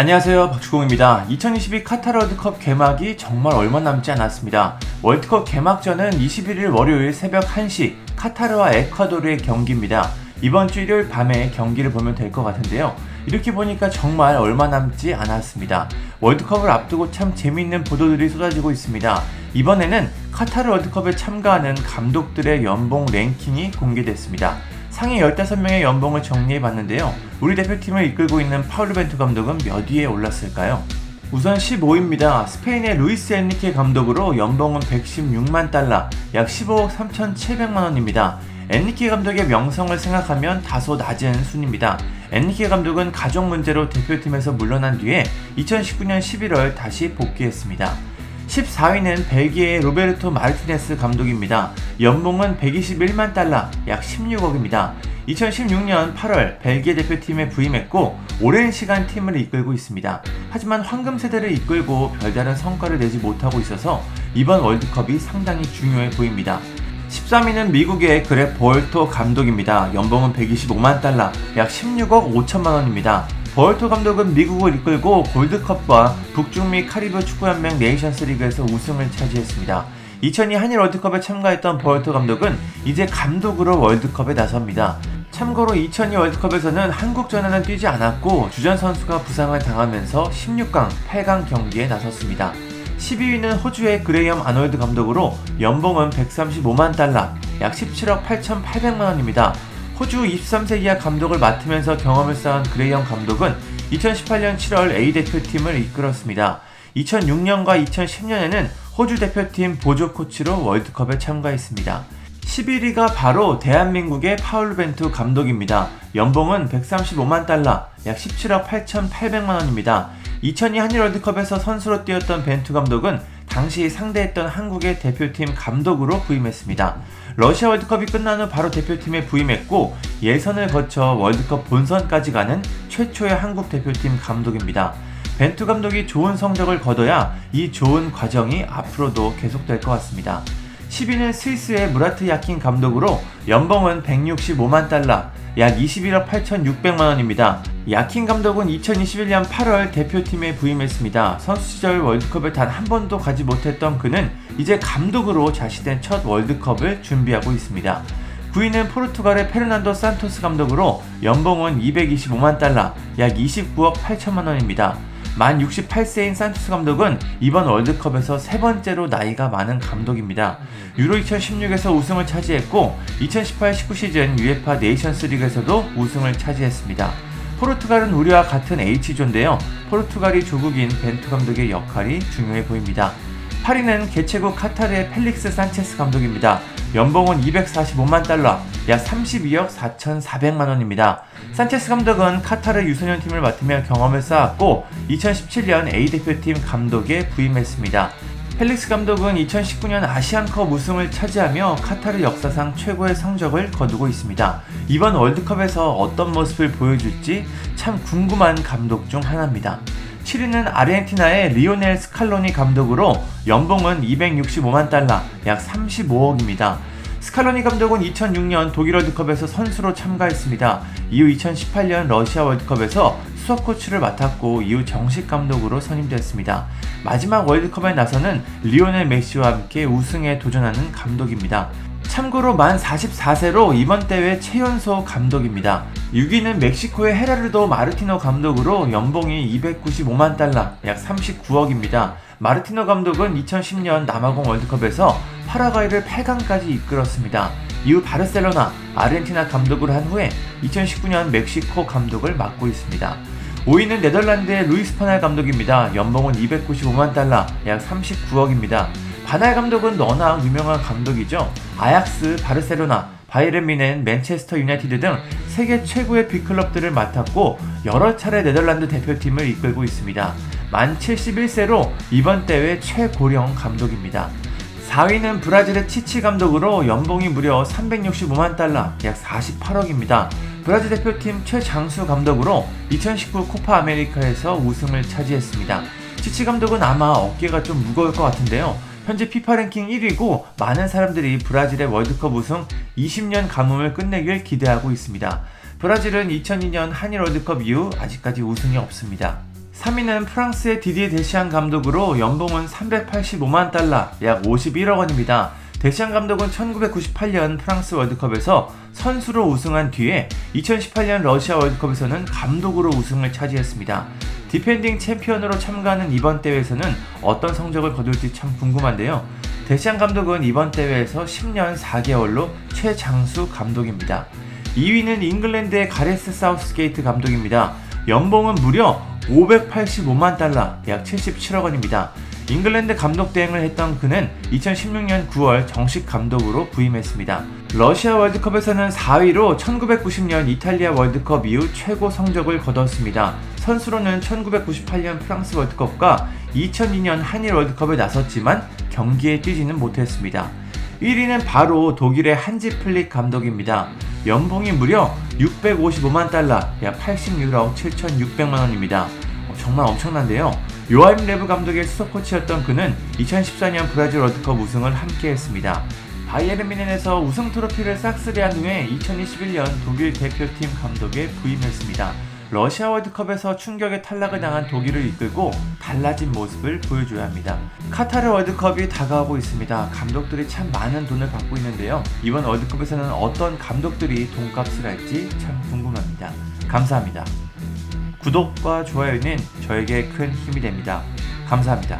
안녕하세요 박주공입니다. 2022 카타르 월드컵 개막이 정말 얼마 남지 않았습니다. 월드컵 개막전은 21일 월요일 새벽 1시 카타르와 에콰도르의 경기입니다. 이번 주 일요일 밤에 경기를 보면 될 것 같은데요. 이렇게 보니까 정말 얼마 남지 않았습니다. 월드컵을 앞두고 참 재미있는 보도들이 쏟아지고 있습니다. 이번에는 카타르 월드컵에 참가하는 감독들의 연봉 랭킹이 공개됐습니다. 상위 15명의 연봉을 정리해 봤는데요. 우리 대표팀을 이끌고 있는 파울루 벤투 감독은 몇 위에 올랐을까요? 우선 15위입니다. 스페인의 루이스 엔리케 감독으로 연봉은 116만 달러, 약 15억 3,700만 원입니다. 엔리케 감독의 명성을 생각하면 다소 낮은 순위입니다. 엔리케 감독은 가족 문제로 대표팀에서 물러난 뒤에 2019년 11월 다시 복귀했습니다. 14위는 벨기에의 로베르토 마르티네스 감독입니다. 연봉은 121만 달러, 약 16억입니다. 2016년 8월 벨기에 대표팀에 부임했고 오랜 시간 팀을 이끌고 있습니다. 하지만 황금 세대를 이끌고 별다른 성과를 내지 못하고 있어서 이번 월드컵이 상당히 중요해 보입니다. 13위는 미국의 그레그 버홀터 감독입니다. 연봉은 125만 달러, 약 16억 5천만 원입니다. 버홀터 감독은 미국을 이끌고 골드컵과 북중미 카리브 축구연맹 네이션스 리그에서 우승을 차지했습니다. 2002 한일 월드컵에 참가했던 버홀터 감독은 이제 감독으로 월드컵에 나섭니다. 참고로 2002 월드컵에서는 한국전에는 뛰지 않았고 주전 선수가 부상을 당하면서 16강, 8강 경기에 나섰습니다. 12위는 호주의 그레이엄 아놀드 감독으로 연봉은 135만 달러, 약 17억 8,800만 원입니다. 호주 23세 이하 감독을 맡으면서 경험을 쌓은 그레이엄 감독은 2018년 7월 A 대표팀을 이끌었습니다. 2006년과 2010년에는 호주 대표팀 보조 코치로 월드컵에 참가했습니다. 11위가 바로 대한민국의 파울 벤투 감독입니다. 연봉은 135만 달러, 약 17억 8,800만 원입니다. 2002 한일 월드컵에서 선수로 뛰었던 벤투 감독은 당시 상대했던 한국의 대표팀 감독으로 부임했습니다. 러시아 월드컵이 끝난 후 바로 대표팀에 부임했고 예선을 거쳐 월드컵 본선까지 가는 최초의 한국 대표팀 감독입니다. 벤투 감독이 좋은 성적을 거둬야 이 좋은 과정이 앞으로도 계속될 것 같습니다. 10위는 스위스의 무라트 야킨 감독으로 연봉은 165만 달러, 약 21억 8,600만 원입니다. 야킨 감독은 2021년 8월 대표팀에 부임했습니다. 선수 시절 월드컵에 단한 번도 가지 못했던 그는 이제 감독으로 자시된 첫 월드컵을 준비하고 있습니다. 9위는 포르투갈의 페르난도 산토스 감독으로 연봉은 225만 달러, 약 29억 8천만 원입니다. 만 68세인 산토스 감독은 이번 월드컵에서 세 번째로 나이가 많은 감독입니다. 유로 2016에서 우승을 차지했고 2018-19 시즌 UEFA 네이션스 리그에서도 우승을 차지했습니다. 포르투갈은 우리와 같은 H조인데요. 포르투갈이 조국인 벤투 감독의 역할이 중요해 보입니다. 8위는 개최국 카타르의 펠릭스 산체스 감독입니다. 연봉은 245만 달러, 약 32억 4,400만 원입니다. 산체스 감독은 카타르 유소년 팀을 맡으며 경험을 쌓았고 2017년 A 대표팀 감독에 부임했습니다. 펠릭스 감독은 2019년 아시안컵 우승을 차지하며 카타르 역사상 최고의 성적을 거두고 있습니다. 이번 월드컵에서 어떤 모습을 보여줄지 참 궁금한 감독 중 하나입니다. 7위는 아르헨티나의 리오넬 스칼로니 감독으로 연봉은 265만 달러, 약 35억입니다. 스칼로니 감독은 2006년 독일 월드컵에서 선수로 참가했습니다. 이후 2018년 러시아 월드컵에서 수석 코치를 맡았고 이후 정식 감독으로 선임되었습니다. 마지막 월드컵에 나서는 리오넬 메시와 함께 우승에 도전하는 감독입니다. 참고로 만 44세로 이번 대회 최연소 감독입니다. 6위는 멕시코의 헤라르도 마르티노 감독으로 연봉이 295만 달러, 약 39억입니다. 마르티노 감독은 2010년 남아공 월드컵에서 파라과이를 8강까지 이끌었습니다. 이후 바르셀로나, 아르헨티나 감독을 한 후에 2019년 멕시코 감독을 맡고 있습니다. 5위는 네덜란드의 루이스 판할 감독입니다. 연봉은 295만 달러, 약 39억입니다. 판할 감독은 너무나 유명한 감독이죠. 아약스, 바르셀로나, 바이에른 뮌헨, 맨체스터 유나이티드 등 세계 최고의 빅클럽들을 맡았고 여러 차례 네덜란드 대표팀을 이끌고 있습니다. 만 71세로 이번 대회 최고령 감독입니다. 4위는 브라질의 치치 감독으로 연봉이 무려 365만 달러, 약 48억입니다. 브라질 대표팀 최장수 감독으로 2019 코파 아메리카에서 우승을 차지했습니다. 치치 감독은 아마 어깨가 좀 무거울 것 같은데요. 현재 피파 랭킹 1위고 많은 사람들이 브라질의 월드컵 우승 20년 가뭄을 끝내길 기대하고 있습니다. 브라질은 2002년 한일 월드컵 이후 아직까지 우승이 없습니다. 3위는 프랑스의 디디에 데샹 감독으로 연봉은 385만 달러, 약 51억 원입니다. 데샹 감독은 1998년 프랑스 월드컵에서 선수로 우승한 뒤에 2018년 러시아 월드컵에서는 감독으로 우승을 차지했습니다. 디펜딩 챔피언으로 참가하는 이번 대회에서는 어떤 성적을 거둘지 참 궁금한데요. 데샹 감독은 이번 대회에서 10년 4개월로 최장수 감독입니다. 2위는 잉글랜드의 가레스 사우스게이트 감독입니다. 연봉은 무려 585만 달러, 약 77억 원입니다. 잉글랜드 감독 대행을 했던 그는 2016년 9월 정식 감독으로 부임했습니다. 러시아 월드컵에서는 4위로 1990년 이탈리아 월드컵 이후 최고 성적을 거뒀습니다. 선수로는 1998년 프랑스 월드컵과 2002년 한일 월드컵에 나섰지만 경기에 뛰지는 못했습니다. 1위는 바로 독일의 한지 플릭 감독입니다. 연봉이 무려 655만 달러, 약 86억 7,600만 원입니다. 어, 정말 엄청난데요. 요아힘 뢰브 감독의 수석 코치였던 그는 2014년 브라질 월드컵 우승을 함께 했습니다. 바이에른 뮌헨에서 우승 트로피를 싹쓸이한 후에 2021년 독일 대표팀 감독에 부임했습니다. 러시아 월드컵에서 충격의 탈락을 당한 독일을 이끌고 달라진 모습을 보여줘야 합니다. 카타르 월드컵이 다가오고 있습니다. 감독들이 참 많은 돈을 받고 있는데요. 이번 월드컵에서는 어떤 감독들이 돈값을 할지 참 궁금합니다. 감사합니다. 구독과 좋아요는 저에게 큰 힘이 됩니다. 감사합니다.